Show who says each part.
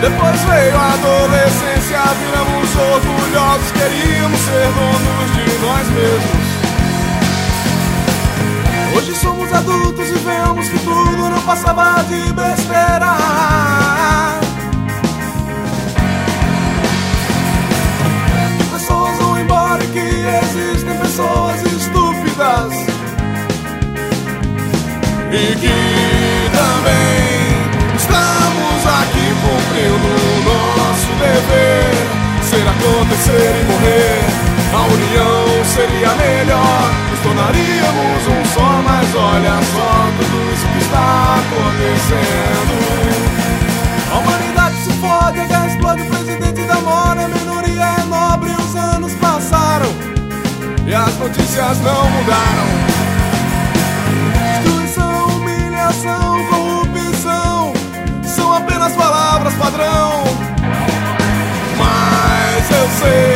Speaker 1: Depois veio a adolescência, viramos orgulhosos, queríamos ser donos de nós mesmos. Hoje somos adultos e vemos que tudo não passava de besteira. E que também estamos aqui cumprindo nosso dever. Ser acontecer e morrer, a união seria melhor. Nos tornaríamos um só, mas olha só tudo isso que está acontecendo. A humanidade se fode, a guerra explode, o presidente namora, a minoria é nobre, os anos passaram e as notícias não mudaram. Humilhação, corrupção são apenas palavras padrão. Mas eu sei,